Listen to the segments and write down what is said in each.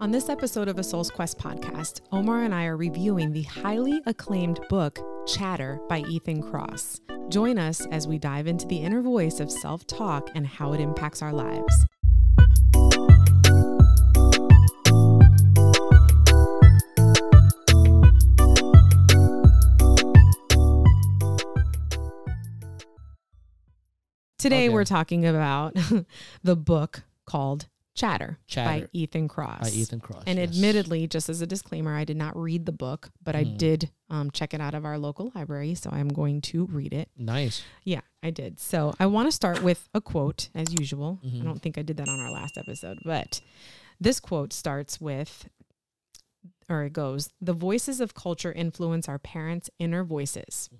On this episode of a Soul's Quest podcast, Omar and I are reviewing the highly acclaimed book Chatter by Ethan Kross. Join us as we dive into the inner voice of self talk and how it impacts our lives. Today, Okay. we're talking about the book called Chatter, by Ethan Kross. by Ethan Kross. And yes. admittedly, just as a disclaimer, I did not read the book, but I Mhm. did um, check it out of our local library. So I'm going to read it. nice. Yeah, I did. So I want to start with a quote, as usual. I Mhm. don't think I did that on our last episode, but this quote starts with, or it goes, The voices of culture influence our parents' inner voices,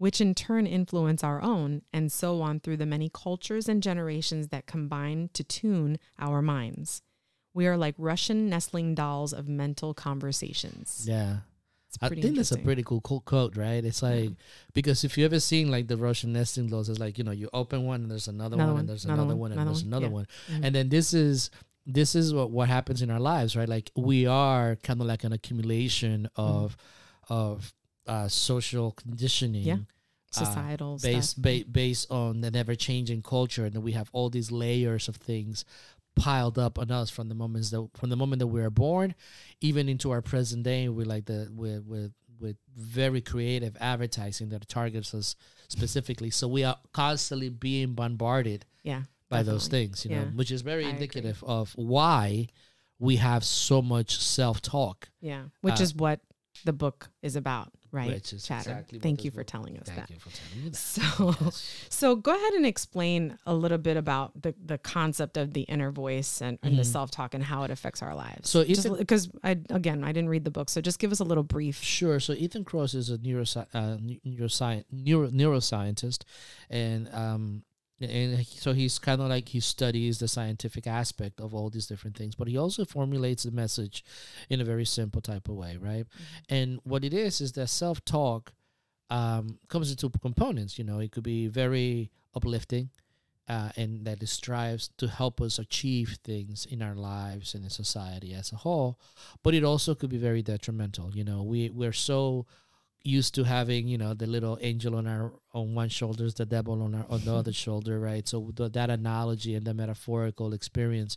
which in turn influence our own, and so on through the many cultures and generations that combine to tune our minds. We are like Russian nestling dolls of mental conversations. Yeah. I think that's a pretty cool, cool quote, right? It's like because if you ever seen like the Russian nesting dolls, it's like you know you open one and there's another, Another one, one, and there's another another one, one, and another there's another yeah. one, Mhm. and then this is this is what what happens in our lives, right? Like we are kind of like an accumulation Mm-hmm. of of uh, social conditioning. Yeah. Uh, Societal stuff. based ba- based on the never changing culture and then we have all these layers of things piled up on us from the moments that from the moment that we are born even into our present day we like the with with with very creative advertising that targets us specifically so we are constantly being bombarded yeah. by those things you know which is very I agree. indicative of why we have so much self-talk Yeah, which Uh, is what the book is about, right? which is Chatter. exactly Thank you for telling us thank that. you for telling me that So, Yes. so go ahead and explain a little bit about the the concept of the inner voice and, and the Mhm. self talk and how it affects our lives. So because I again I didn't read the book, so just give us a little brief. Sure. So Ethan Kross is a neurosci- uh, neurosci- neuro- neuroscientist, and um, and so he's kind of like he studies the scientific aspect of all these different things, but he also formulates the message in a very simple type of way, right? And what it is is that self talk um, comes into components. You know, it could be very uplifting. Uh, and that it strives to help us achieve things in our lives and in society as a whole but it also could be very detrimental. You know, we we're so used to having you know the little angel on our on one shoulder, the devil on our on the other shoulder, right? So the, that analogy and the metaphorical experience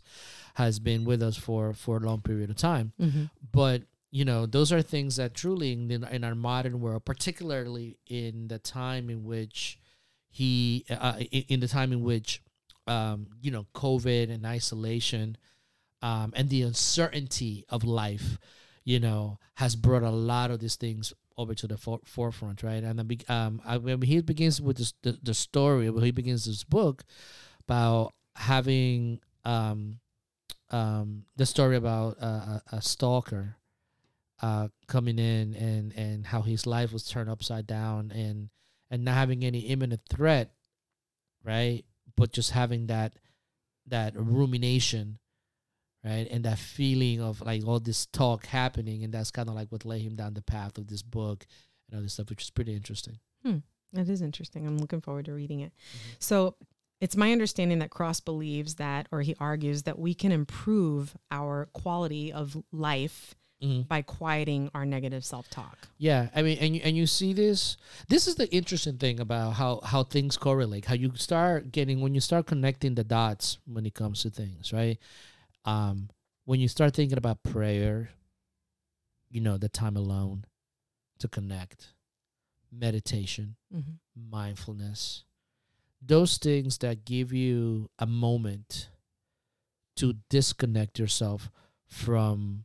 has been with us for for a long period of time. Mm-hmm. But you know, those are things that truly in, the- in our modern world, particularly in the time in which he uh, in, in the time in which um, you know COVID and isolation um, and the uncertainty of life, you know, has brought a lot of these things over to the for- forefront, right? And then beg- um, I, when he begins with the the story, when he begins this book about having um, um, the story about uh, a, a stalker uh, coming in and and how his life was turned upside down and and not having any imminent threat, right? But just having that that rumination, right, and that feeling of like all this talk happening, and that's kind of like what led him down the path of this book and all this stuff, which is pretty interesting. It is interesting. I'm looking forward to reading it. Mm-hmm. So it's my understanding that Kross believes that, or he argues that we can improve our quality of life Mm-hmm. by quieting our negative self talk. Yeah, I mean, and you, and you see this. This is the interesting thing about how how things correlate. How you start getting when you start connecting the dots when it comes to things, right? Um, when you start thinking about prayer, you know, the time alone to connect, meditation, Mm-hmm. mindfulness, those things that give you a moment to disconnect yourself from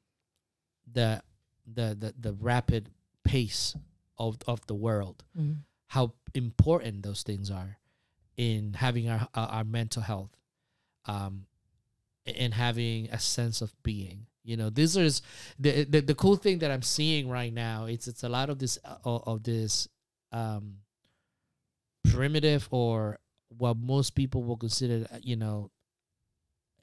the the the, the rapid pace of of the world Mm-hmm. how important those things are in having our our, our mental health um and having a sense of being you know this is the, the the cool thing that i'm seeing right now it's it's a lot of this uh, of this um primitive or what most people will consider uh, you know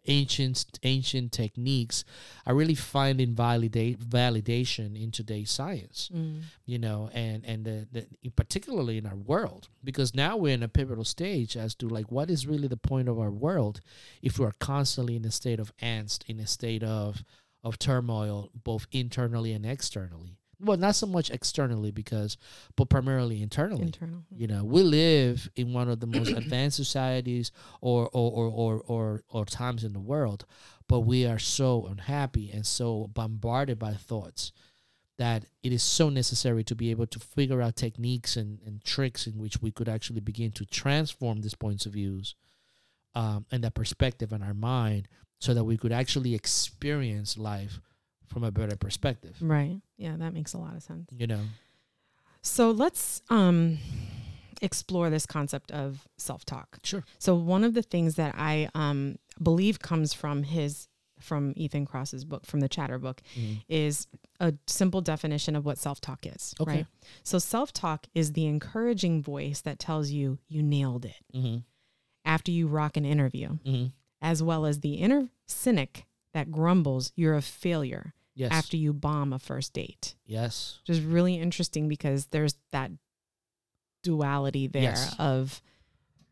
ancient ancient techniques i really finding validate validation in today's science Mm. you know and and the, the particularly in our world because now we're in a pivotal stage as to like what is really the point of our world if we're constantly in a state of angst in a state of of turmoil both internally and externally well not so much externally because but primarily internally Internal. you know we live in one of the most advanced societies or or, or or or or times in the world but we are so unhappy and so bombarded by thoughts that it is so necessary to be able to figure out techniques and, and tricks in which we could actually begin to transform these points of views um, and that perspective in our mind so that we could actually experience life from a better perspective Right. Yeah, that makes a lot of sense. you know So let's um explore this concept of self-talk. sure So one of the things that I um believe comes from his from Ethan Kross's book from the Chatter book Mhm. is a simple definition of what self-talk is, Okay. right? So self-talk is the encouraging voice that tells you you nailed it mm-hmm. after you rock an interview, Mm-hmm. as well as the inner cynic that grumbles you're a failure yes after you bomb a first date. yes which is really interesting because there's that duality there Yes. of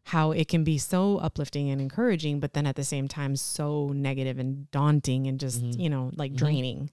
how it can be so uplifting and encouraging, but then at the same time so negative and daunting and just Mhm. you know like Mhm. draining.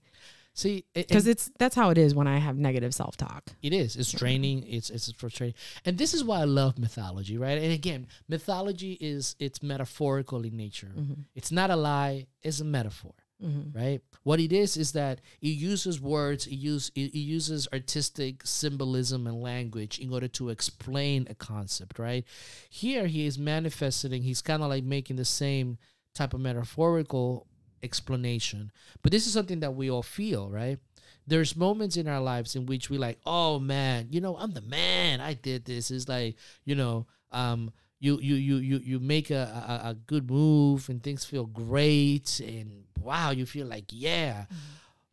See, it, Because and it's that's how it is when I have negative self talk. it is. It's draining. It's it's frustrating, and this is why I love mythology, right? And again, mythology is it's metaphorical in nature. Mm-hmm. It's not a lie. It's a metaphor, Mm-hmm. right? What it is is that it uses words. It use it, it uses artistic symbolism and language in order to explain a concept, right? Here he is manifesting. He's kind of like making the same type of metaphorical explanation. But this is something that we all feel, right? There's moments in our lives in which we like, oh man, you know, I'm the man. I did this. It's like, you know, um, you you you you you make a, a, a good move and things feel great and wow, you feel like yeah.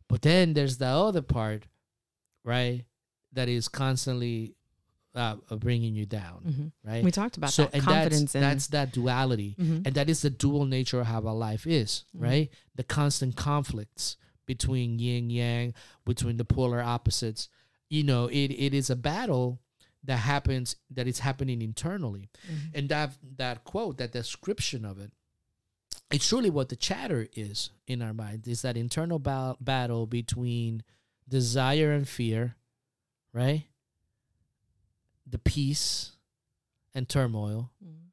But then there's the other part, right? That is constantly uh, bringing you down, Mm-hmm. right? We talked about so that and confidence that's, in that's that duality Mhm. and that is the dual nature of how our life is Mhm. right the constant conflicts between yin yang between the polar opposites you know it, it is a battle that happens that is happening internally Mhm. and that that quote that description of it it's truly what the chatter is in our mind is that internal ba- battle between desire and fear right the peace and turmoil Mhm.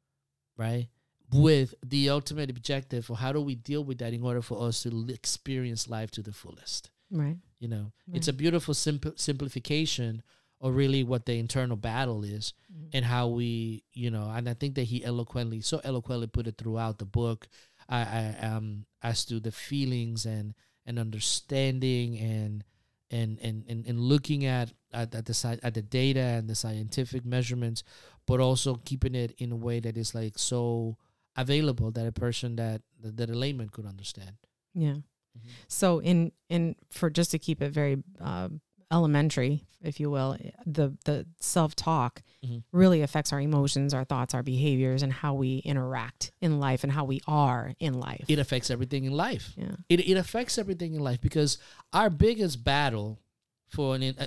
right? With the ultimate objective of how do we deal with that in order for us to li- experience life to the fullest. right. You know, it's a beautiful simp- simplification of really what the internal battle is Mhm. and how we, you know, and I think that he eloquently, so eloquently put it throughout the book, I, I um, as to the feelings and and understanding and and and and, and looking at at, at the sci- at the data and the scientific measurements, but also keeping it in a way that is like so available that a person that that a layman could understand. Yeah. Mhm. So in in for just to keep it very uh, elementary, if you will, the the self talk Mhm. really affects our emotions, our thoughts, our behaviors, and how we interact in life and how we are in life. It affects everything in life. yeah. It it affects everything in life because our biggest battle for an in, uh,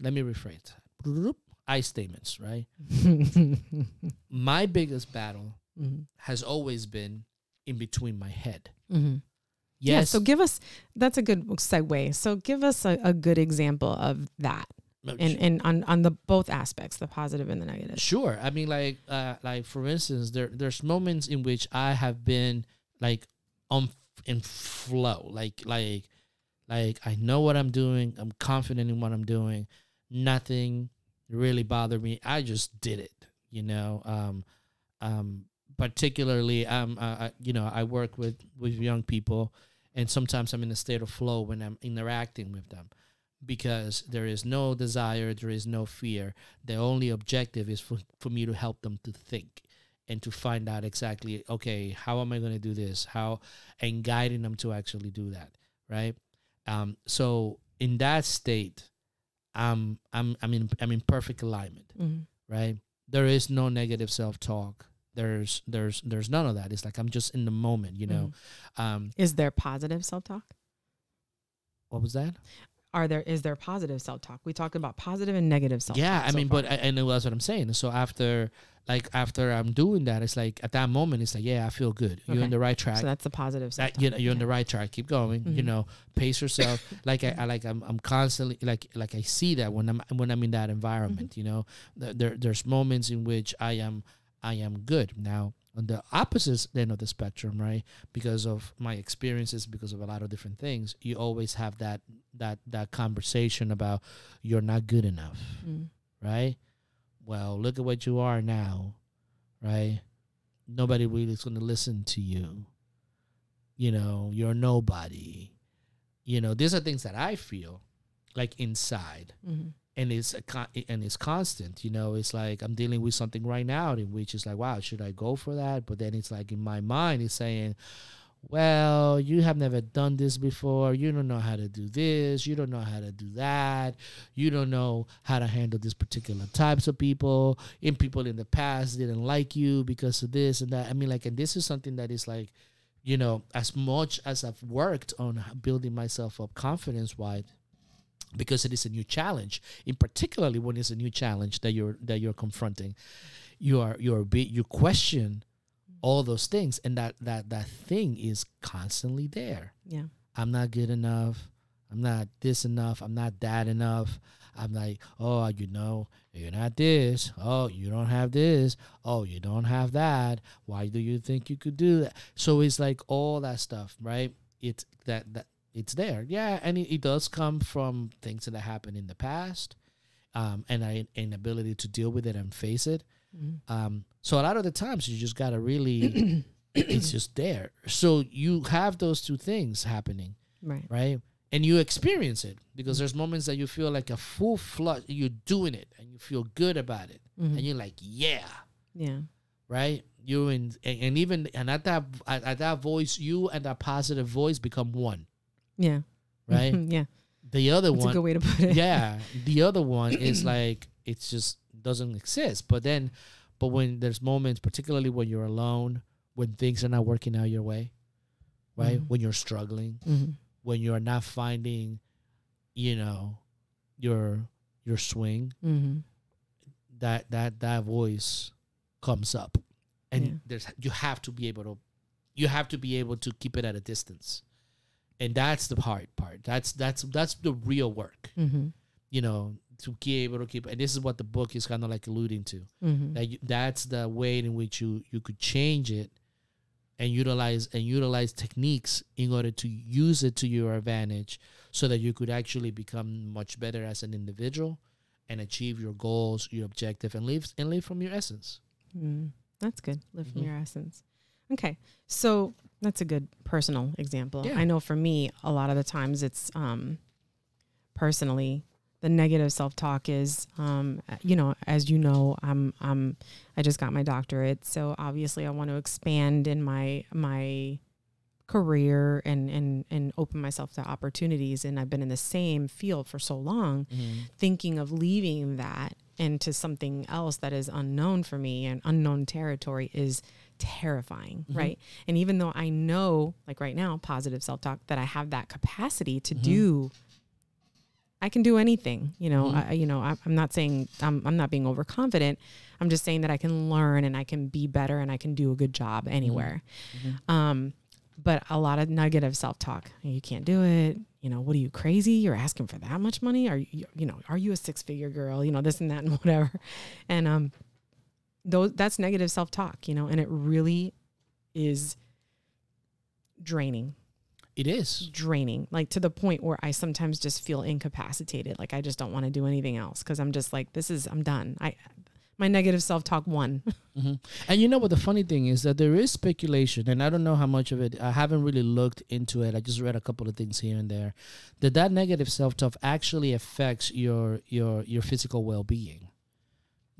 let me rephrase that. I statements, right? My biggest battle Mhm. has always been in between my head. Mhm. Yeah. Yes. So give us that's a good segue. So give us a, a good example of that, uh, and and on on the both aspects, the positive and the negative. Sure. I mean, like, uh, like for instance, there there's moments in which I have been like on in flow, like like like I know what I'm doing. I'm confident in what I'm doing. Nothing really bothered me. I just did it. You know. Um, um, particularly, um, uh, I- you know, I work with with young people, and sometimes I'm in a state of flow when I'm interacting with them because there is no desire, there is no fear. The only objective is for, for me to help them to think and to find out exactly, okay, how am I going to do this? How, and guiding them to actually do that, right? Um, so in that state, I'm I'm I'm in I'm in perfect alignment, Mhm. right? There is no negative self talk there's there's there's none of that. It's like I'm just in the moment, you know. Um, Is there positive self talk? what was that? Are there is there positive self talk? We talked about positive and negative self talk. yeah i mean but I, I know that's what i'm saying so after like after i'm doing that it's like at that moment it's like yeah i feel good you're Okay. in the right track so that's the positive that you know, you're in the right track keep going you Mhm. know pace yourself like I, I like I'm, I'm constantly like like i see that when i'm when i'm in that environment Mm-hmm. you know Th- there there's moments in which i am i am good now on the opposite end of the spectrum right because of my experiences because of a lot of different things you always have that that that conversation about you're not good enough Mm. right? Well, look at what you are now, right? Nobody really is going to listen to you. You know, you're nobody. You know, these are things that I feel like inside, Mhm. And it's a con- and it's constant. You know, it's like I'm dealing with something right now, in which is like, wow, should I go for that? But then it's like in my mind, it's saying, well, you have never done this before. You don't know how to do this. You don't know how to do that. You don't know how to handle this particular types of people. And people in the past didn't like you because of this and that. I mean, like, and this is something that is like, you know, as much as I've worked on building myself up confidence wise, because it is a new challenge, in particularly when it's a new challenge that you're that you're confronting, you are you're bit you question all those things and that that that thing is constantly there. Yeah. i'm not good enough. I'm not this enough. I'm not that enough. I'm like oh you know you're not this. Oh you don't have this. Oh you don't have that. Why do you think you could do that? So it's like all that stuff right? It's that that it's there yeah and it, it does come from things that happened in the past um and an inability to deal with it and face it Mhm. um, so a lot of the times you just gotta really, it's just there. So you have those two things happening, Right. right? And you experience it because there's moments that you feel like a full flood. You're doing it and you feel good about it, Mhm. and you're like, yeah, Yeah. right. In, and, and even and at that at, at that voice, you and that positive voice become one, Yeah. right? yeah. the other That's a one, good way to put it. yeah the other one is like it just doesn't exist but then but when there's moments particularly when you're alone when things are not working out your way right Mhm. when you're struggling Mhm. when you're not finding you know your your swing Mhm. that that that voice comes up and Yeah. there's you have to be able to you have to be able to keep it at a distance and that's the hard part that's that's that's the real work Mhm. you know, to be able to keep. And this is what the book is kind of like alluding to. Mhm. That you, that's the way in which you you could change it and utilize and utilize techniques in order to use it to your advantage, so that you could actually become much better as an individual and achieve your goals, your objective, and live and live from your essence. Mm, that's good. Live from Mhm. your essence. Okay. So that's a good personal example. Yeah. I know for me, a lot of the times it's um, personally the negative self talk is, um, you know, as you know, I'm, I'm, I just got my doctorate, so obviously I want to expand in my my career and and and open myself to opportunities. And I've been in the same field for so long, thinking of leaving that into something else that is unknown for me and unknown territory is terrifying, Mhm. right? And even though I know, like right now, positive self talk, that I have that capacity to Mhm. do, I can do anything. You know, Mhm. I, you know, I, I'm not saying I'm, I'm not being overconfident. I'm just saying that I can learn and I can be better and I can do a good job anywhere. Mhm. Um, but a lot of negative self talk. You can't do it. You know, what are you crazy? You're asking for that much money? Are you, you know, are you a six figure girl? You know, this and that and whatever. And um, those that's negative self talk. You know, and it really is draining, It is. draining. Like to the point where I sometimes just feel incapacitated. Like I just don't want to do anything else because I'm just like, this is I'm done. I my negative self talk won. hmm And you know what the funny thing is that there is speculation, and I don't know how much of it. I haven't really looked into it. I just read a couple of things here and there. That that negative self talk actually affects your your your physical well being.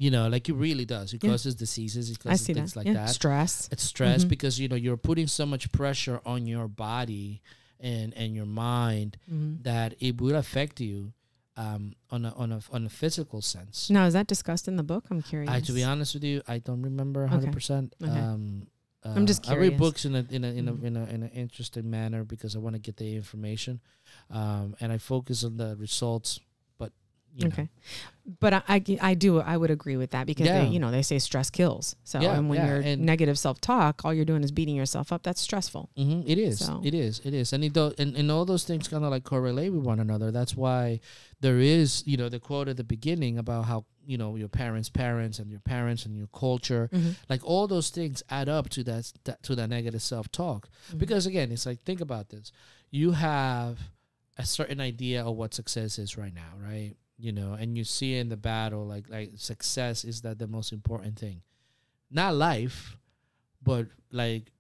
You know, like it really does. It Yeah. causes diseases. It I causes see things that. like yeah. that. Stress. It's stress Mhm. because you know you're putting so much pressure on your body and and your mind Mhm. that it will affect you. Um, on a on a on a physical sense. Now, is that discussed in the book? I'm curious. I to be honest with you, I don't remember Okay. hundred percent. Okay. Um, I'm just uh, I read books in a in a in a Mhm. in a in an interesting manner because I want to get the information, um, and I focus on the results. You know. okay, but I, I I do I would agree with that because Yeah. they you know they say stress kills. So Yeah, and when yeah, you're and- negative self talk, all you're doing is beating yourself up. That's stressful. hmm It is. So- It is. It is. And it do, and, and all those things kind of like correlate with one another. That's why there is, you know, the quote at the beginning about how, you know, your parents' parents and your parents and your culture, Mhm. like all those things add up to that, that to that negative self-talk. Mhm. Because again, it's like think about this. You have a certain idea of what success is right now, right? You know, and you see in the battle like like success is that the most important thing. Not life, but like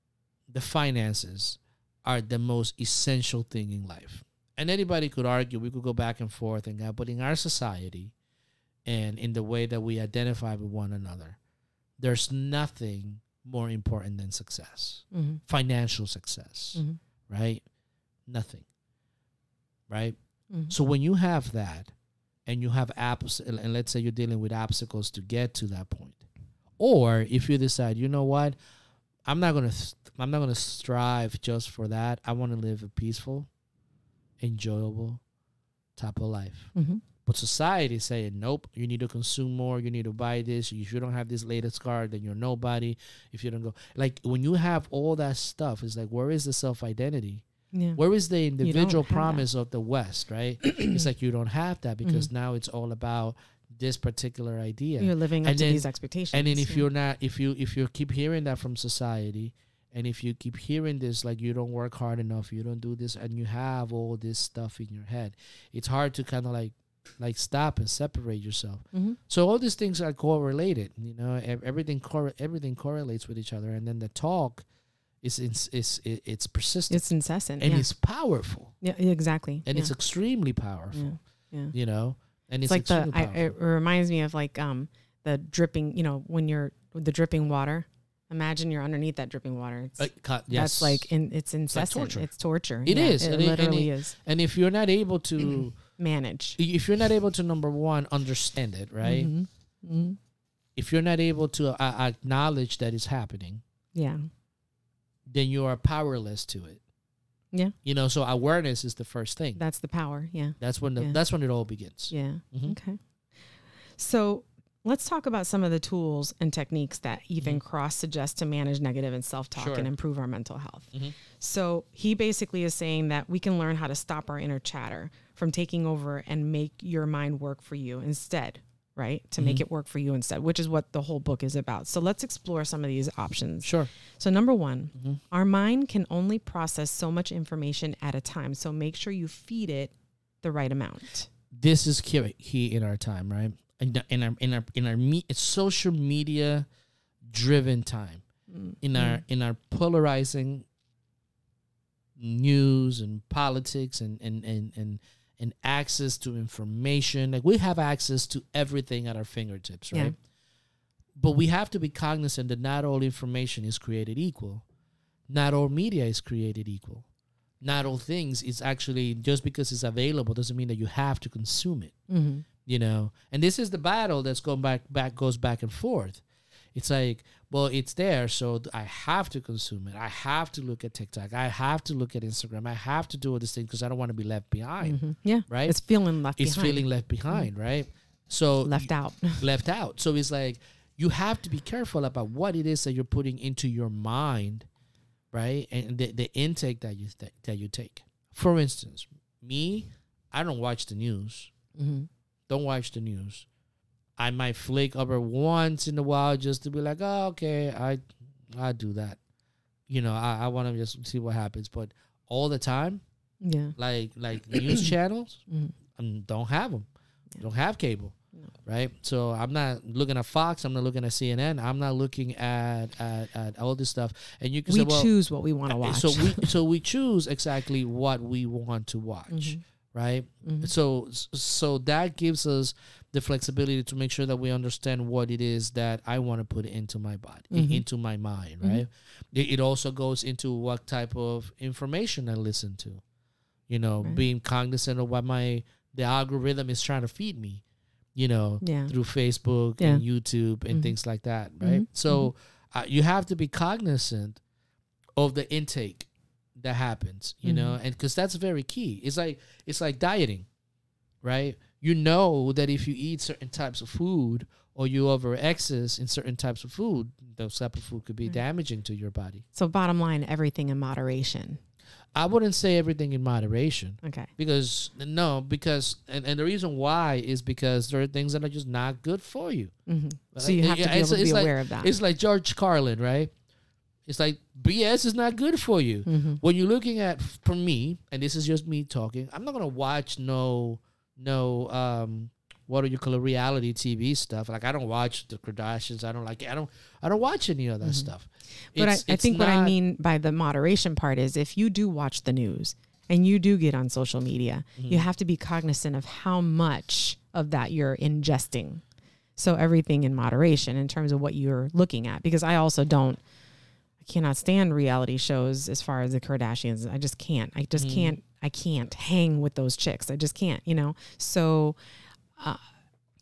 the finances are the most essential thing in life. And anybody could argue, we could go back and forth and that, but in our society and in the way that we identify with one another, there's nothing more important than success. Mhm. Financial success, Mhm. right? Nothing. Right? Mhm. So when you have that and you have apps and let's say you're dealing with obstacles to get to that point. Or if you decide, you know what? I'm not going to I'm not going to strive just for that. I want to live a peaceful, enjoyable type of life. Mhm. But society is saying, nope, you need to consume more. You need to buy this. If you don't have this latest car, then you're nobody. If you don't go, like when you have all that stuff, it's like, where is the self identity? Yeah. Where is the individual have that. promise of the West, right? it's like you don't have that because now it's all about this particular idea. You're living up And to these expectations. and then if yeah. you're not, if you if you keep hearing that from society, and if you keep hearing this, like you don't work hard enough, you don't do this, and you have all this stuff in your head, it's hard to kind of like like stop and separate yourself. Mhm. So all these things are correlated. You know, everything corre- everything correlates with each other, and then the talk it's is, is it's persistent it's incessant. and yeah. it's powerful yeah, exactly. and yeah. it's extremely powerful. yeah. You know, and It's, it's, like the I, it reminds me of like um the dripping. You know, when you're the dripping water. Imagine you're underneath that dripping water. It's, Uh, yes. That's like in, it's incessant. torture. It's torture. It is, It and it- and it- is. and if you're not able to Manage. if you're not able to number one understand it right Mhm. Mhm. if you're not able to uh, acknowledge that it's happening Yeah. Then you are powerless to it Yeah. you know so awareness is the first thing That's the power. Yeah. that's when the, yeah. that's when it all begins Yeah. Mhm. Okay. So let's talk about some of the tools and techniques that Ethan Kross suggests to manage negative and self talk Mm-hmm. Sure. and improve our mental health. Mhm. So he basically is saying that we can learn how to stop our inner chatter from taking over and make your mind work for you instead, right? To Mm-hmm. make it work for you instead, which is what the whole book is about. So let's explore some of these options. sure So, number one, Mm-hmm. our mind can only process so much information at a time. So, make sure you feed it the right amount. this is key, key in our time right in, in our in our in our me, it's social media driven time Mm, in our in our polarizing news and politics and and and and and access to information. Like we have access to everything at our fingertips right? Yeah. but we have to be cognizant that not all information is created equal. Not all media is created equal. Not all things is actually just because it's available doesn't mean that you have to consume it Mhm. you know? And this is the battle that's going back back goes back and forth it's like well it's there so i have to consume it i have to look at tiktok i have to look at instagram i have to do all these things because i don't want to be left behind Mhm. Yeah. right It's feeling left behind. it's behind. feeling left behind right so left out. left out so it's like you have to be careful about what it is that you're putting into your mind right and the, the intake that you th- that you take for instance me i don't watch the news hmm don't watch the news. I might flick over once in a while just to be like, oh, okay, I I do that. You know, I, I want to just see what happens. But all the time, Yeah. like like news channels, Mhm. um, don't have them. Yeah. Don't have cable, No. right? So I'm not looking at Fox. I'm not looking at CNN. I'm not looking at at, at all this stuff. And you can We say, well, choose what we want to watch. so we so we choose exactly what we want to watch, Mhm. Right? Mhm. so so that gives us the flexibility to make sure that we understand what it is that I want to put into my body, Mhm. into my mind, Mhm. right? It, it also goes into what type of information I listen to. You know, Right. being cognizant of what my the algorithm is trying to feed me, you know, Yeah. through Facebook and YouTube and Mhm. things like that, right? Mhm. So uh, you have to be cognizant of the intake that happens, you know, Mhm. and because that's very key. It's like it's like dieting, right? You know that if you eat certain types of food or you over excess in certain types of food, those type of food could be Right. damaging to your body. So bottom line, everything in moderation. I wouldn't say everything in moderation Okay. because no, because and, and the reason why is because there are things that are just not good for you. hmm So you have to be it's- able to it's be like- aware of that. It's like George Carlin, right? It's like BS is not good for you. hmm When you're looking at for me, and this is just me talking, I'm not gonna watch no no um what do you call it reality TV stuff. Like I don't watch the Kardashians. I don't like I don't I don't watch any of that Mhm. stuff. But I, It's- I it's think what I mean by the moderation part is if you do watch the news and you do get on social media, Mm-hmm. you have to be cognizant of how much of that you're ingesting. So everything in moderation in terms of what you're looking at. Because I also don't, I cannot stand reality shows as far as the Kardashians. I just can't. I just Mhm. can't. I can't hang with those chicks. I just can't. You know. So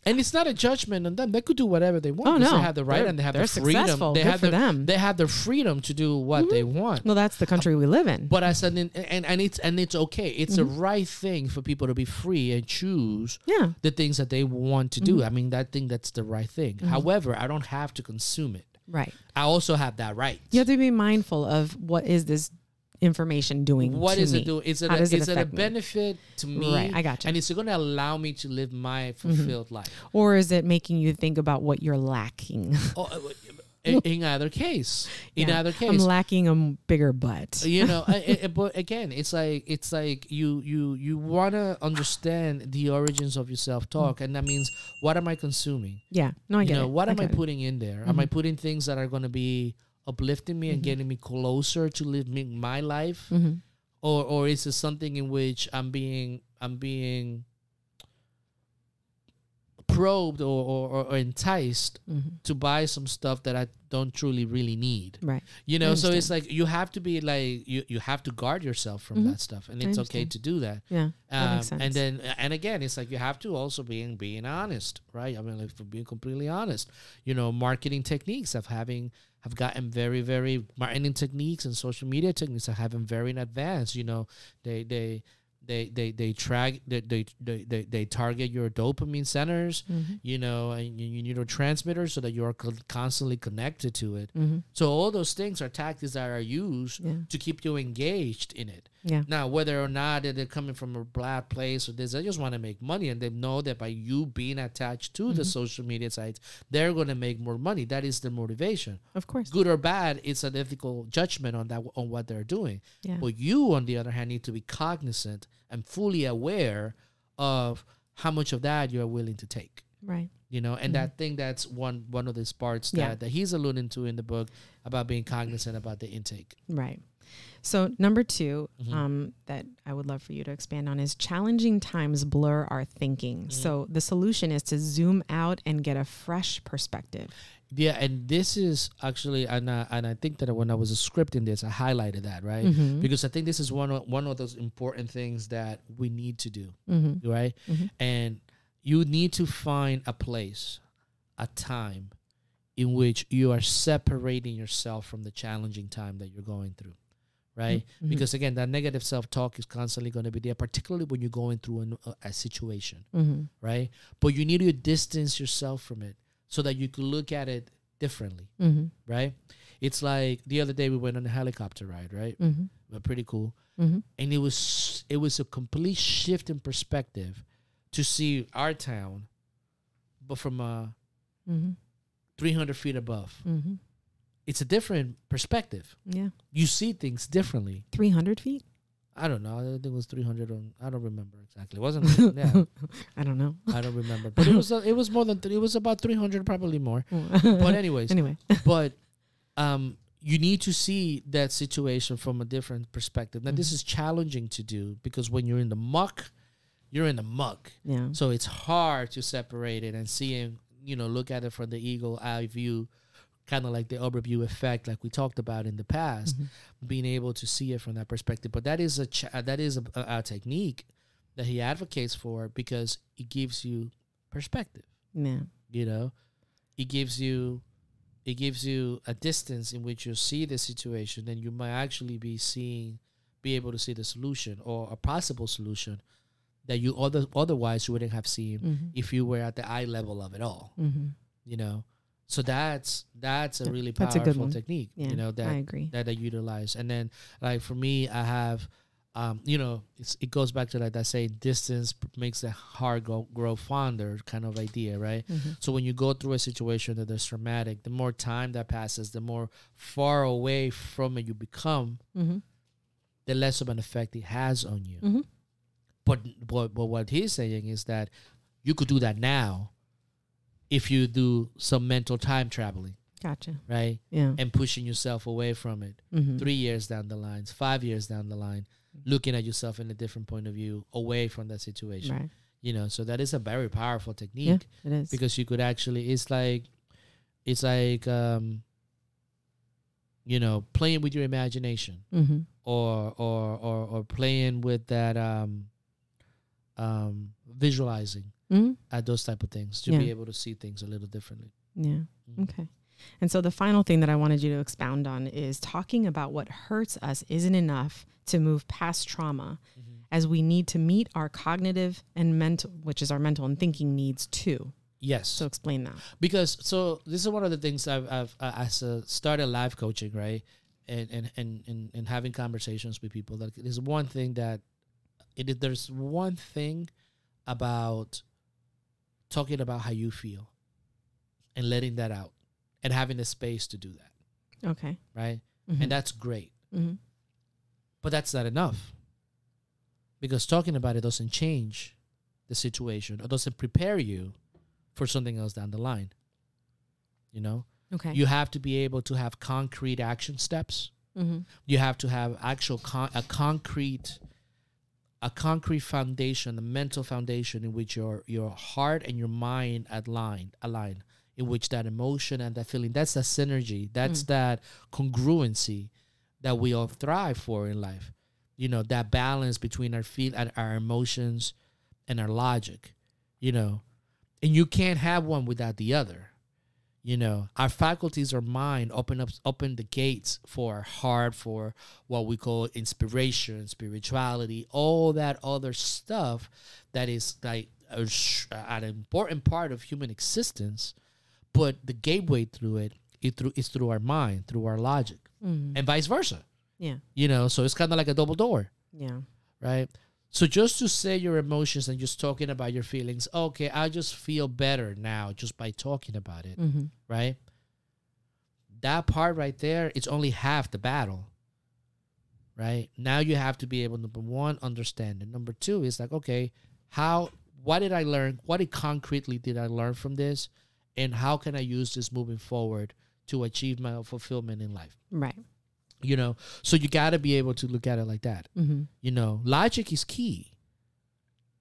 And it's not a judgment on them. They could do whatever they want. Oh, no. They have the right They're- and they have the freedom. successful. They Good have for the, them. Mm-hmm. They have the freedom to do what they want. well, that's the country we live in. But I said, and, and and it's and it's okay. It's the Mm-hmm. right thing for people to be free and choose yeah. the things that they want to do. Mm-hmm. I mean, that thing that's the right thing. However, I don't have to consume it. Right. I also have that right. You have to be mindful of what is this information doing. What to is me. it doing? Is it, How a, does it is it a affect me? benefit to me? Right, I gotcha. And it's going to allow me to live my fulfilled life. Or is it making you think about what you're lacking? Oh, uh, in, in either case, in Yeah. either case, I'm lacking a bigger butt. Uh, you know I, I- but again it's like it's like you you you want to understand the origins of your self-talk and that means what am i consuming Yeah. No, I you get know it. what am i get it. putting in there am i mm-hmm. putting things that are going to be uplifting me and mm-hmm. getting me closer to living my life Mhm. or or is it something in which i'm being i'm being probed or, or, or enticed Mhm. to buy some stuff that i don't truly really need Right. you know so it's like you have to be like you, you have to guard yourself from Mhm. that stuff and it's okay to do that Yeah. That makes um, sense. and then and again it's like you have to also being being honest right i mean like for being completely honest you know marketing techniques of having have gotten very very marketing techniques and social media techniques have been very in advance you know they they they they they track they they they, they, target your dopamine centers Mhm. you know and you, you neurotransmitters so that you're co- constantly connected to it Mhm. so all those things are tactics that are used Yeah. to keep you engaged in it. Yeah. Now, whether or not they're coming from a bad place or this, they just want to make money, and they know that by you being attached to the mm-hmm. social media sites, they're going to make more money. That is the motivation. Of course. Good or bad, it's an ethical judgment on that on what they're doing. Yeah. But you, on the other hand, need to be cognizant and fully aware of how much of that you're willing to take Right. you know and mm-hmm. that thing that's one one of these parts that, Yeah. that he's alluding to in the book about being cognizant about the intake Right. So number 2 Mhm. um, that I would love for you to expand on is challenging times blur our thinking. So the solution is to zoom out and get a fresh perspective. yeah and this is actually and I, and I think that when I was scripting this I highlighted that right Mhm. because I think this is one of one of those important things that we need to do Mhm. right Mhm. and you need to find a place a time in which you are separating yourself from the challenging time that you're going through right Mhm. because again that negative self-talk is constantly going to be there particularly when you're going through an, a, a situation Mhm. right but you need to distance yourself from it so that you can look at it differently Mhm. right it's like the other day we went on a helicopter ride right Mhm. Uh, pretty cool Mhm. and it was it was a complete shift in perspective to see our town but from uh Mhm. 300 feet above. It's a different perspective. Yeah. you see things differently. 300 feet? i don't know. I think it was 300 on i don't remember exactly. It? Wasn't yeah. I don't know. i don't remember. But it was uh, it was more than th- it was about 300 probably more. But anyways anyway. but um you need to see that situation from a different perspective. Now this is challenging to do because when you're in the muck you're in the muck. Yeah. so it's hard to separate it and see it you know look at it from the eagle eye view kind of like the overview effect like we talked about in the past Mhm. being able to see it from that perspective but that is a ch- uh, that is a, a, a technique that he advocates for because it gives you perspective. Yeah. You know, it gives you it gives you a distance in which you see the situation and you might actually be seeing be able to see the solution or a possible solution that you other, otherwise you wouldn't have seen Mm-hmm. if you were at the eye level of it all Mm-hmm. you know so that's that's a really that's powerful technique Yeah. you know that I agree. that I utilize. And then like for me, I have, um, you know, it's, it goes back to like that say, distance makes the heart go, grow fonder kind of idea, right? Mm-hmm. So when you go through a situation that is traumatic, the more time that passes, the more far away from it you become, Mm-hmm. the less of an effect it has on you. Mm-hmm. But, but but what he's saying is that you could do that now if you do some mental time traveling, Gotcha. right? Yeah. And pushing yourself away from it. Mm-hmm. three years down the lines, five years down the line, looking at yourself in a different point of view, away from that situation. Right. You know, so that is a very powerful technique. Yeah. It is. because you could actually, it's like, it's like, um, you know, playing with your imagination mm-hmm. or or or or playing with that, um, um, visualizing Mm-hmm. at those type of things to Yeah. be able to see things a little differently. Yeah. Mhm. Okay. And so the final thing that I wanted you to expound on is talking about what hurts us isn't enough to move past trauma Mhm. as we need to meet our cognitive and mental, which is our mental and thinking needs too. Yes. So explain that. because so this is one of the things I've, I've uh, as a started live coaching right and and, and and and having conversations with people that there's one thing that it is there's one thing about talking about how you feel and letting that out and having the space to do that Okay. right Mhm. and that's great Mhm. but that's not enough because talking about it doesn't change the situation or doesn't prepare you for something else down the line you know Okay. you have to be able to have concrete action steps mm-hmm. you have to have actual con- a concrete a concrete foundation a mental foundation in which your your heart and your mind align align in which that emotion and that feeling that's that synergy that's Mm. that congruency that we all thrive for in life. You know that balance between our feel and our emotions and our logic you know. And you can't have one without the other you know our faculties our mind open up open the gates for our heart for what we call inspiration spirituality all that other stuff that is like a an important part of human existence but the gateway through it, it is through is through our mind through our logic Mm-hmm. and vice versa Yeah. you know so it's kind of like a double door Yeah. right? So just to say your emotions and just talking about your feelings, okay, I just feel better now just by talking about it, Mm-hmm. right? That part right there, it's only half the battle, right? Now you have to be able number one understand it. Number two is like, okay, how? What did I learn? What did concretely did I learn from this, and how can I use this moving forward to achieve my fulfillment in life? Right. You know, so you got to be able to look at it like that. Mm-hmm. You know, logic is key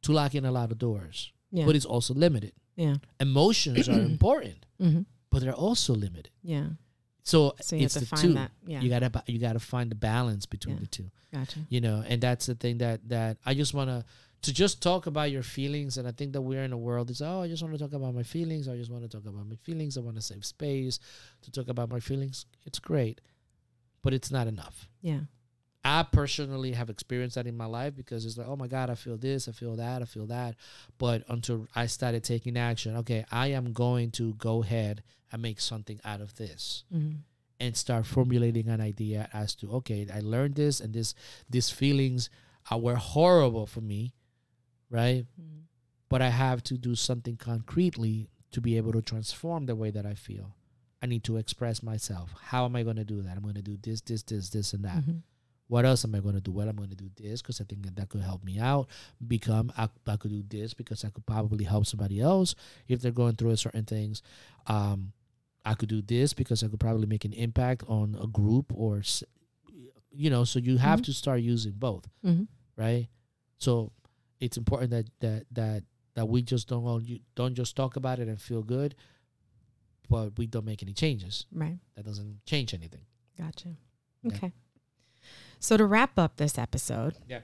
to locking a lot of doors, Yeah. but it's also limited. yeah. Emotions are important, Mm-hmm. but they're also limited. Yeah. So, So you it's have to the find two. that. Yeah. You gotta you gotta find the balance between Yeah. the two. gotcha. You know, and that's the thing that that I just wanna to just talk about your feelings. And I think that we're in a world is oh I just want to talk about my feelings. I just want to talk about my feelings. I want to save space to talk about my feelings. It's great, but it's not enough. Yeah. I personally have experienced that in my life because it's like, oh my God, I feel this, I feel that, I feel that. But until I started taking action, okay, I am going to go ahead and make something out of this Mm-hmm. and start formulating an idea as to, okay, I learned this and this these feelings were horrible for me, right? Mm-hmm. But I have to do something concretely to be able to transform the way that I feel. I need to express myself. How am I going to do that? I'm going to do this, this, this, this, and that Mm-hmm. what else am I going to do? Well, I'm going to do this because I think that that could help me out. Become, I, I could do this because I could probably help somebody else if they're going through certain things. Um, I could do this because I could probably make an impact on a group or, you know. So you have Mhm. to start using both, Mm-hmm. right? So it's important that that that that we just don't all- you don't just talk about it and feel good, but we don't make any changes. Right. That doesn't change anything. Gotcha. Okay. So to wrap up this episode, Yeah.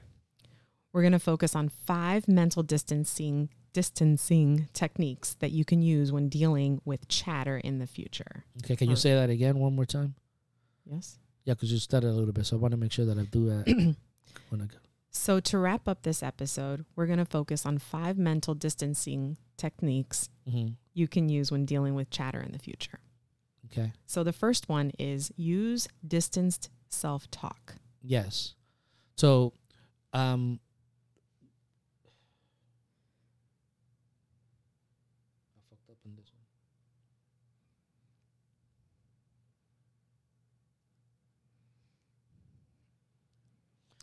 we're going to focus on five mental distancing distancing techniques that you can use when dealing with chatter in the future. Okay, can you say that again one more time? Yes. Yeah, because you stuttered a little bit, so I want to make sure that I do that when I go. So, to wrap up this episode, we're going to focus on five mental distancing techniques hmm you can use when dealing with chatter in the future. Okay. So, the first one is use distanced self talk. Yes. So, um, I fucked up on this one.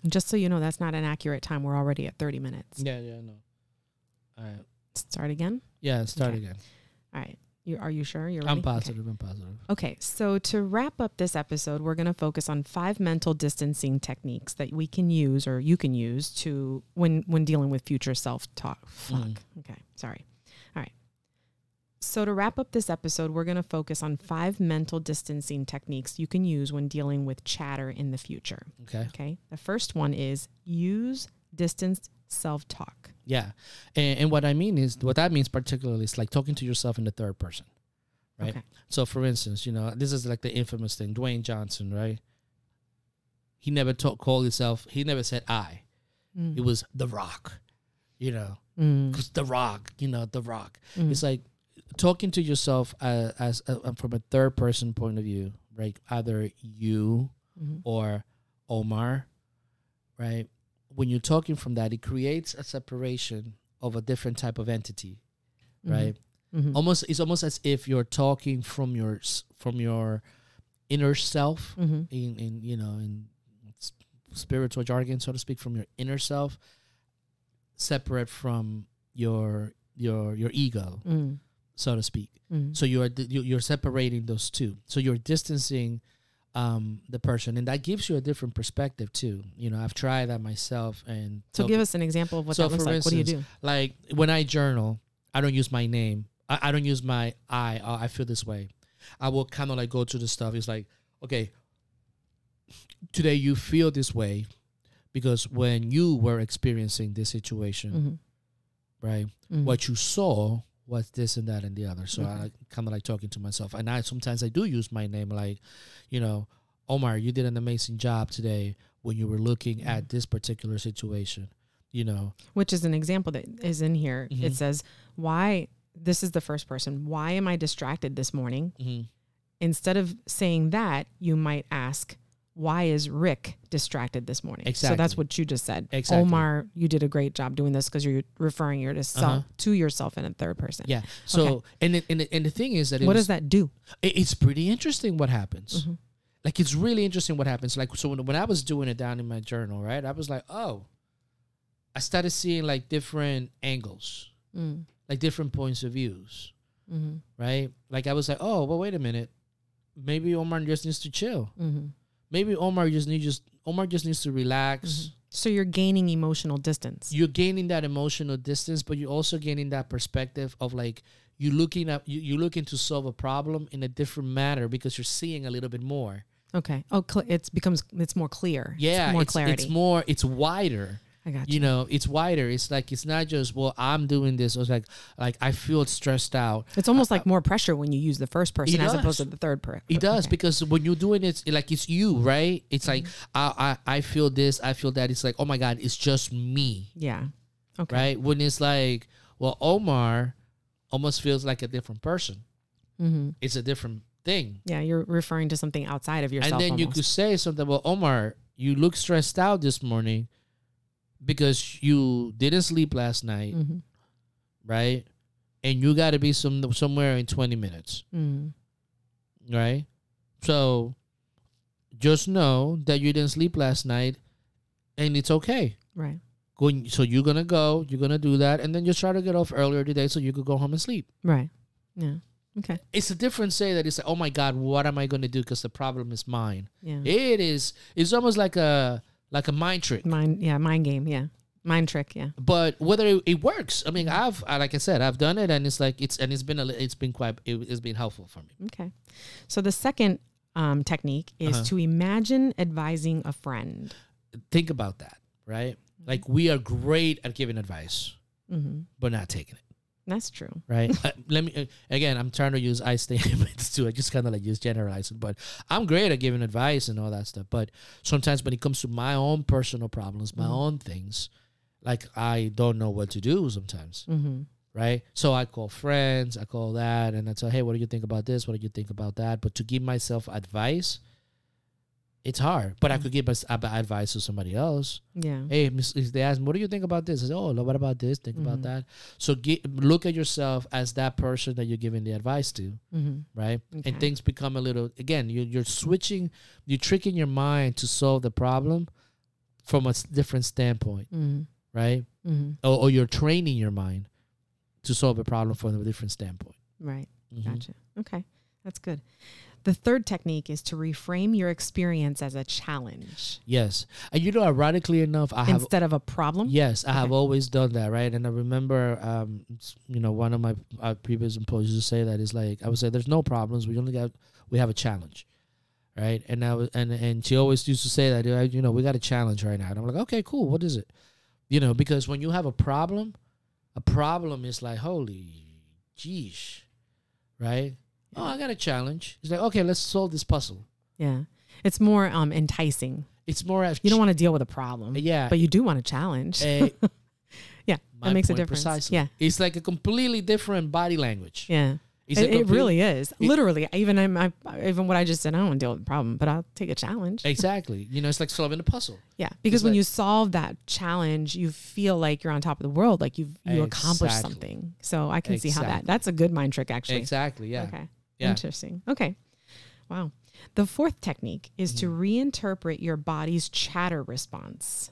Just so you know, that's not an accurate time. We're already at 30 minutes. Yeah, yeah, no. All right. Start again. Yeah, start Okay. again. All right. You, are you sure? You're ready? I'm Okay. positive. I'm positive. Okay, so to wrap up this episode, we're going to focus on five mental distancing techniques that we can use or you can use to when when dealing with future self-talk. Fuck. Mhm. Okay, sorry. So to wrap up this episode, we're going to focus on five mental distancing techniques you can use when dealing with chatter in the future. Okay. Okay? The first one is use distanced self-talk. Yeah, and, and what I mean is what that means particularly is like talking to yourself in the third person, right? Okay. So, for instance, you know this is like the infamous thing, Dwayne Johnson, right? He never talk, called himself. He never said I. Mm. It was The Rock, you know, Mm. The Rock, you know, The Rock. Mm. It's like talking to yourself uh, as uh, from a third person point of view, right? Either you Mhm. or Omar, right? When you're talking from that, it creates a separation of a different type of entity, Mhm. right? Mhm. Almost, it's almost as if you're talking from your from your inner self, Mhm. in in you know in spiritual jargon, so to speak, from your inner self, separate from your your your ego, Mm. So to speak. Mm. So you're you- you're separating those two. So you're distancing um, the person, and that gives you a different perspective too. You know, I've tried that myself, and So give us an example of what So that looks like. What do you do? like when I journal, I don't use my name. I, I don't use my I. Uh, I feel this way. I will kind of like go to the stuff. It's like, okay, today you feel this way because when you were experiencing this situation, Mhm. right? Mhm. What you saw was this and that and the other. So Okay. I kind of like talking to myself, and I sometimes I do use my name, like, you know, Omar, you did an amazing job today when you were looking Mm-hmm. at this particular situation. You know, which is an example that is in here. Mhm. It says, Why, this is the first person, why am I distracted this morning? hmm Instead of saying that, you might ask, Why is Rick distracted this morning? So that's what you just said. Exactly. Omar, you did a great job doing this because you're referring your to, Uh-huh. to yourself in a third person. Yeah. So and it, and the, and the thing is that What was- does that do? it- it's pretty interesting what happens. Mhm. Like it's really interesting what happens. Like so when, when I was doing it down in my journal, right? I was like, oh, I started seeing like different angles, Mm. like different points of views, hmm right? Like I was like, oh, well, wait a minute, maybe Omar just needs to chill. hmm Maybe Omar just needs just Omar just needs to relax. Mm-hmm. So you're gaining emotional distance. You're gaining that emotional distance, but you're also gaining that perspective of like you're looking at you you looking to solve a problem in a different manner because you're seeing a little bit more. Okay. Oh, cl- it's becomes it's more clear. Yeah, it's more it's, clarity. it's more it's wider. I got You you. know, it's wider. It's like it's not just well, I'm doing this. It's like like I feel stressed out. It's almost like more pressure when you use the first person as does. opposed to the third person. It does because when you're doing it, like it's you, right? It's like I, I I feel this, I feel that. It's like oh my god, it's just me, Yeah. Okay. right? When it's like well, Omar almost feels like a different person. Mm-hmm. It's a different thing. Yeah, you're referring to something outside of yourself. and then you could say something. Well, Omar, you look stressed out this morning because you didn't sleep last night, Mhm. right? And you got to be some somewhere in twenty minutes, Mhm. right? So just know that you didn't sleep last night, and it's okay. Right. Going, so you're gonna go, you're gonna do that, and then just try to get off earlier today so you could go home and sleep. Right. Yeah. Okay. It's a different say that it's like, oh my god, what am I gonna do? Because the problem is mine. Yeah. It is. It's almost like a like a mind trick. mind. Yeah. Mind game. Yeah. Mind trick. Yeah. But whether it, it works, I mean, I've I- like I said, I've done it, and it's like it's and it's been a it's been quite it, it's been helpful for me. Okay. So the second um, technique is Uh-huh. to imagine advising a friend. Think about that, right? Like we are great at giving advice, hmm but not taking it. That's true. Right. uh, let me uh, again. I'm trying to use I statements too. I just kind of like use generalizing, but I'm great at giving advice and all that stuff. But sometimes when it comes to my own personal problems, my Mhm. own things, like I don't know what to do sometimes. hmm Right. So I call friends. I call that, and I tell, hey, what do you think about this? What do you think about that? But to give myself advice, it's hard. But I could give us advice to somebody else. Yeah. Hey, if they ask what do you think about this? I say, oh, what about this? Think about Mhm. that. So get, look at yourself as that person that you're giving the advice to, hmm right? Okay. And things become a little, again, you, you're switching, you're tricking your mind to solve the problem from a different standpoint, hmm right? hmm Or, or you're training your mind to solve a problem from a different standpoint. Right. Mhm. Gotcha. Okay. That's good. The third technique is to reframe your experience as a challenge Yes. And you know, ironically enough, I have instead of a problem. Yes, I have always done that, right? And I remember, um, you know, one of my uh, previous employees to say that is like, I would say, "There's no problems. We only got, we have a challenge, right?" And I was, and and she always used to say that, you know, we got a challenge right now. And I'm like, okay, cool. What is it? You know, because when you have a problem, a problem is like, holy, geesh, right? Oh, I got a challenge. It's like, okay, let's solve this puzzle. Yeah. It's more um enticing. It's more as You don't want to deal with a problem, yeah, but you do want a challenge. eh, Yeah, that makes a difference. Precisely. Yeah. It's like a completely different body language. yeah. It's It, it really is. it- Literally, even I'm, I, even what I just said, I don't want to deal with the problem, but I'll take a challenge. Exactly. You know, it's like solving a puzzle. Yeah, because when like- you solve that challenge, you feel like you're on top of the world, like you've you accomplished something. So I can see how that that's a good mind trick actually. Exactly. Yeah. Okay. Yeah. Interesting. Okay. Wow. The fourth technique is to Mm-hmm. reinterpret your body's chatter response.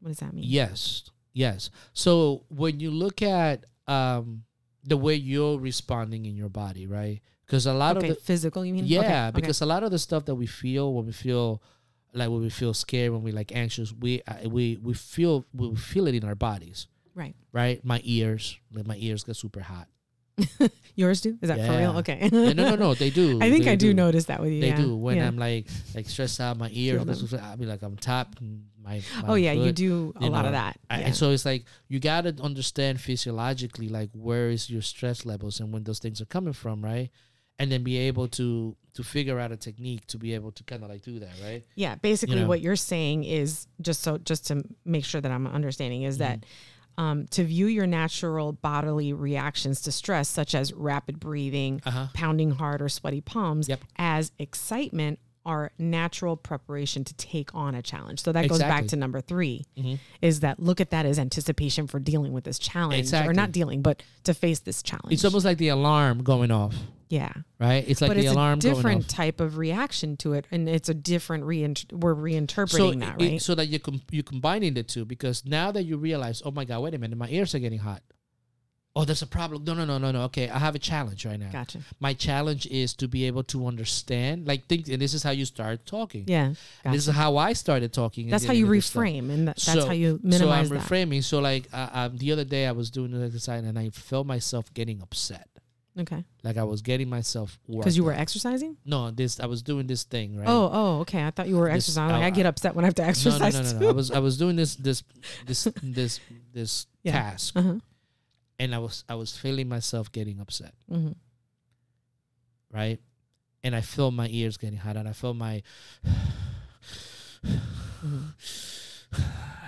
What does that mean? Yes. Yes. So when you look at um, the way you're responding in your body, right? Because a lot Okay, of the physical, you mean? yeah, Okay, okay. because a lot of the stuff that we feel when we feel like when we feel scared, when we like anxious, we uh, we we feel we feel it in our bodies, right. right? My ears, like my ears get super hot. Yours do? Is that for real? Okay. Yeah, no, no, no, they do. I think They I do, notice that with you. They yeah. do when yeah. I'm like like stressed out, my them. I'll be like I'm tapped. My, my Oh yeah, you do a you lot of know, that. I- And so it's like you gotta understand physiologically like where is your stress levels and when those things are coming from, right? And then be able to to figure out a technique to be able to kind of like do that, right? Yeah, basically know. what you're saying is just so just to make sure that I'm understanding is that Mm-hmm. Um, to view your natural bodily reactions to stress, such as rapid breathing, Uh huh. pounding heart, or sweaty palms, Yep. as excitement are natural preparation to take on a challenge. So that goes back to number 3 Mhm. is that look at that as anticipation for dealing with this challenge, or not dealing, but to face this challenge. It's almost like the alarm going off, yeah, right? It's like but the it's alarm It's a different type of reaction to it, and it's a different reint- we're reinterpreting that, it- right? so that you com- you combining the two because now that you realize, oh my god, wait a minute, my ears are getting hot. Oh, there's a problem. No, no, no, no, no. Okay, I have a challenge right now. Gotcha. My challenge is to be able to understand, like, think, and this is how you start talking. Yeah, This is how I started talking. that's how you dealing with this stuff. reframe, and that, that's So- how you So minimize I'm that. reframing. So like uh, um, the other day, I was doing the exercise and I felt myself getting upset. Okay, Like I was getting myself because you were exercising. no this. I was doing this thing right. Oh, oh, okay. I thought you were This- exercising. Like, I- I get upset when I have to no, no, exercise no, no, no. I was I was doing this this this this this Yeah. task, Uh-huh. and I was I was feeling myself getting upset. hmm right? And I feel my ears getting hot, and I feel my,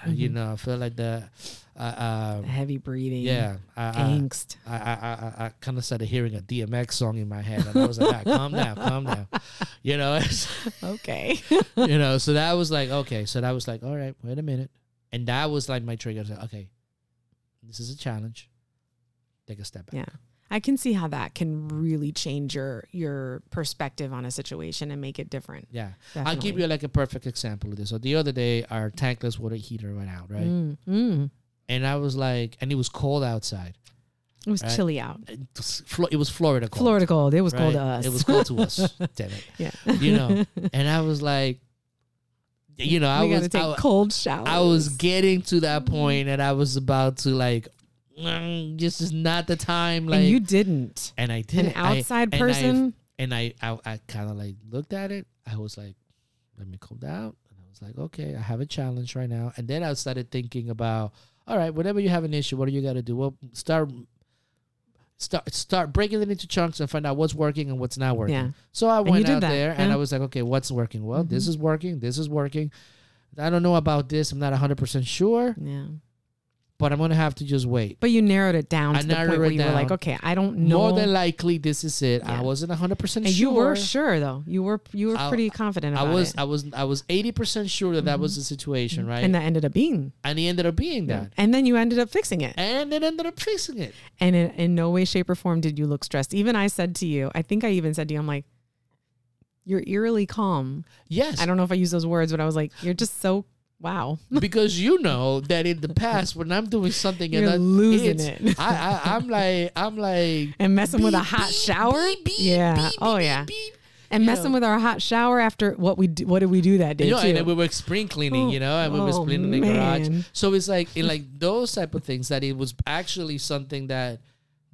you Mhm. know, I feel like the, uh, uh, The heavy breathing. yeah, I, Angst. I, I, I, I kind of started hearing a DMX song in my head, and I was like, ah, calm down, calm down, you know, it's- Okay. you know. So that was like, okay, so that was like, all right, wait a minute, and that was like my trigger. I was like, okay, this is a challenge. Take a step back. yeah. I can see how that can really change your your perspective on a situation and make it different. Yeah, I'll give you like a perfect example of this. So the other day, our tankless water heater went out, right? Mm, mm. And I was like, and it was cold outside. It was Right. chilly out. It was, was Florida cold. Florida cold. It was cold to us. It was cold to us. Damn it. yeah. You know, and I was like, you know, I we was, take I, cold showers. I was getting to that point, and I was about to like, mm, this is not the time. Like, and you didn't. and I didn't. An it. I- outside and I- person. and I, I, I kind of like looked at it. I was like, let me cool down. And I was was like, okay, I have a challenge right now. And then I started thinking about, all right, whenever you have an issue, what do you got to do? Well, start start start breaking it into chunks and find out what's working and what's not working. Yeah. So I went out that, there and. I was like, okay, what's working? Well, this Mhm. is working. This is working. I don't know about this. I'm not 100% sure, Yeah. But I'm going to have to just wait. But you narrowed it down I to the point where you were like, okay, I don't know. More than likely, this is it. Yeah. I wasn't 100% sure. you were sure though. You were you were I- pretty confident I about was it. I was I was 80% sure that that was Mhm. the situation, right? And that ended up being. and he ended up being Yeah. that. And then you ended up fixing it. And it ended up fixing it. And in, in no way, shape, or form did you look stressed. Even I said to you, I think I even said to you, I'm like, you're eerily calm. Yes. I don't know if I use those words, but I was like, you're just so wow. because you know that in the past when I'm doing something You're and I'm losing it. I, I I'm like I'm like And messing with a hot beep, shower. beep, beep, yeah. beep, oh yeah. beep. And messing know. with our hot shower after what we do, what did we do that day You know, too? and then we were spring cleaning, you know, and we were Oh, cleaning the garage. So it's like in like those type of things that it was actually something that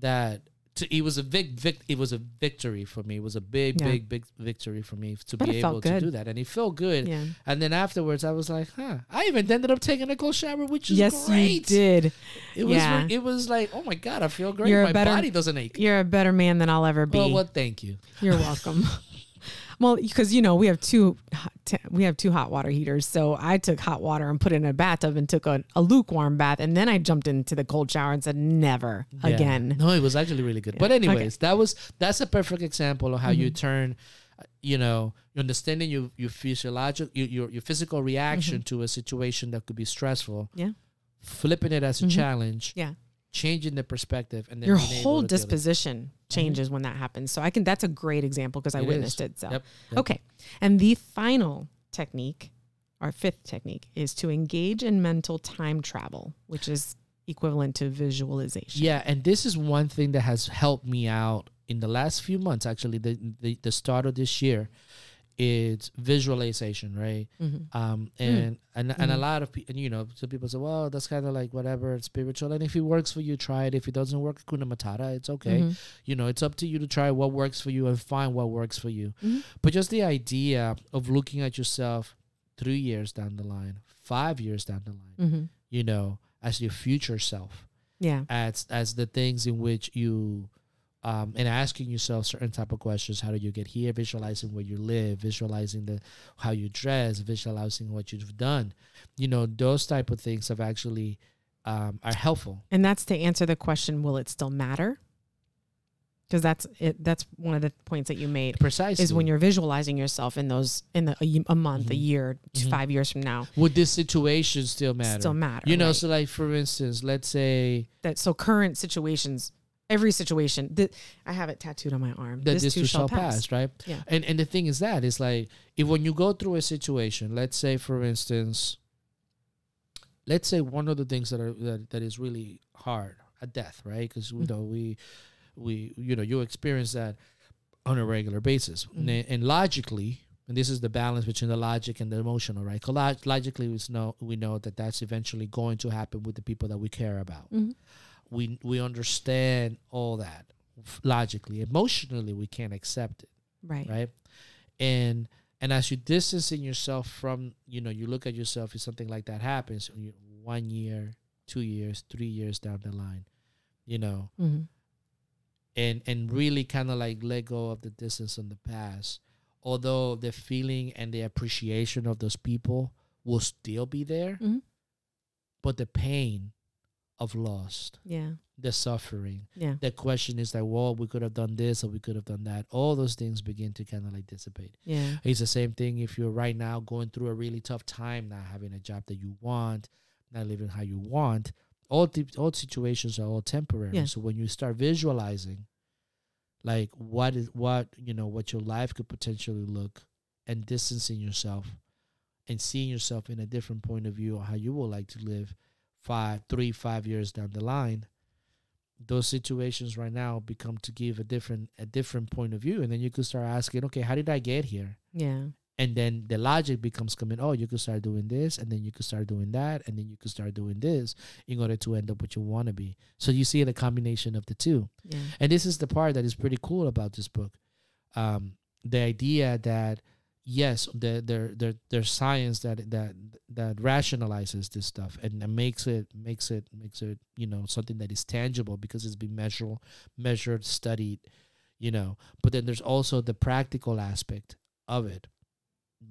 that to, it was a vic, vic it was a victory for me. It was a big, Yeah. big, big victory for me to But be able to do that, and it felt good. yeah. And then afterwards, I was like, huh. I even ended up taking a cold shower, which is Yes, great. you did. It was Yeah. re- it was like, oh my god, I feel great. You're my better- body doesn't ache. You're a better man than I'll ever be. Well, well, thank you. You're welcome. well, because you know we have two hot we have two hot water heaters, so I took hot water and put it in a bathtub and took a, a lukewarm bath, and then I jumped into the cold shower and said never Yeah. again. No, it was actually really good. Yeah. But Okay. anyways, that was that's a perfect example of how you Mhm. turn, uh, you know, you understanding your your physiological your your, your physical reaction to a situation that could be stressful. Mm-hmm. Yeah. Flipping it as a Mhm. challenge. Yeah. Changing the perspective and then Your whole to deal with it. disposition mm-hmm. changes when that happens. So I can that's a great example because I It witnessed is. it. So Yep, yep. okay, and the final technique, our fifth technique, is to engage in mental time travel, which is equivalent to visualization. Yeah, and this is one thing that has helped me out in the last few months. Actually, the the, the start of this year, it's visualization, right? Mhm. Um, and and and a Mhm. lot of people, you know, some people say, well, that's kind of like whatever, it's spiritual. And if it works for you, try it. If it doesn't work, kuna matata, it's okay. Mhm. You know, it's up to you to try what works for you and find what works for you. Mhm. But just the idea of looking at yourself three years down the line, five years down the line, Mhm. you know, as your future self Yeah. as as the things in which you um and asking yourself certain type of questions how do you get here visualizing where you live visualizing the how you dress visualizing what you've done you know those type of things have actually um are helpful And that's to answer the question, will it still matter? Because that's it. That's one of the points that you made precisely is when you're visualizing yourself in those in the, a, a month, a Mhm. year, Mhm. five years from now, would this situation still matter still matter. you know right? so like for instance let's say that so current situations, every situation. That I have it tattooed on my arm. that this, too shall pass. right Yeah. and and the thing is that is like if when you go through a situation let's say for instance let's say one of the things that are that, that is really hard a death right because you Mhm. know we we you know you experience that on a regular basis Mhm. and, and logically and this is the balance between the logic and the emotional right log- logically we know we know that that's eventually going to happen with the people that we care about Mhm. We we understand all that logically emotionally we can't accept it Right. right and and as you distancing yourself from you know you look at yourself if something like that happens one year two years three years down the line you know Mhm. and and really kind of like let go of the distance on the past although the feeling and the appreciation of those people will still be there Mhm. but the pain of lost Yeah. the suffering Yeah. the question is like well we could have done this or we could have done that all those things begin to kind of like dissipate Yeah. it's the same thing if you're right now going through a really tough time not having a job that you want not living how you want all the, all situations are all temporary Yeah. so when you start visualizing like what is what you know what your life could potentially look and distancing yourself and seeing yourself in a different point of view of how you would like to live five three five years down the line those situations right now become to give a different a different point of view. And then you could start asking okay how did i get here? Yeah. and then the logic becomes coming oh you could start doing this and then you could start doing that and then you could start doing this in order to end up what you want to be. So you see the combination of the two. Yeah. and this is the part that is pretty cool about this book. Um, the idea that yes, there there there there's science that that that rationalizes this stuff and, makes it makes it makes it you know something that is tangible because it's been measured measured studied you know but then there's also the practical aspect of it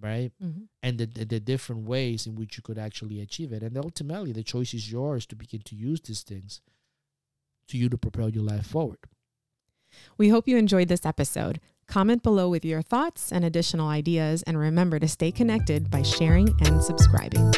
right Mhm. and the, the, the different ways in which you could actually achieve it and ultimately the choice is yours to begin to use these things to you to propel your life forward We hope you enjoyed this episode. Comment below with your thoughts and additional ideas, and remember to stay connected by sharing and subscribing.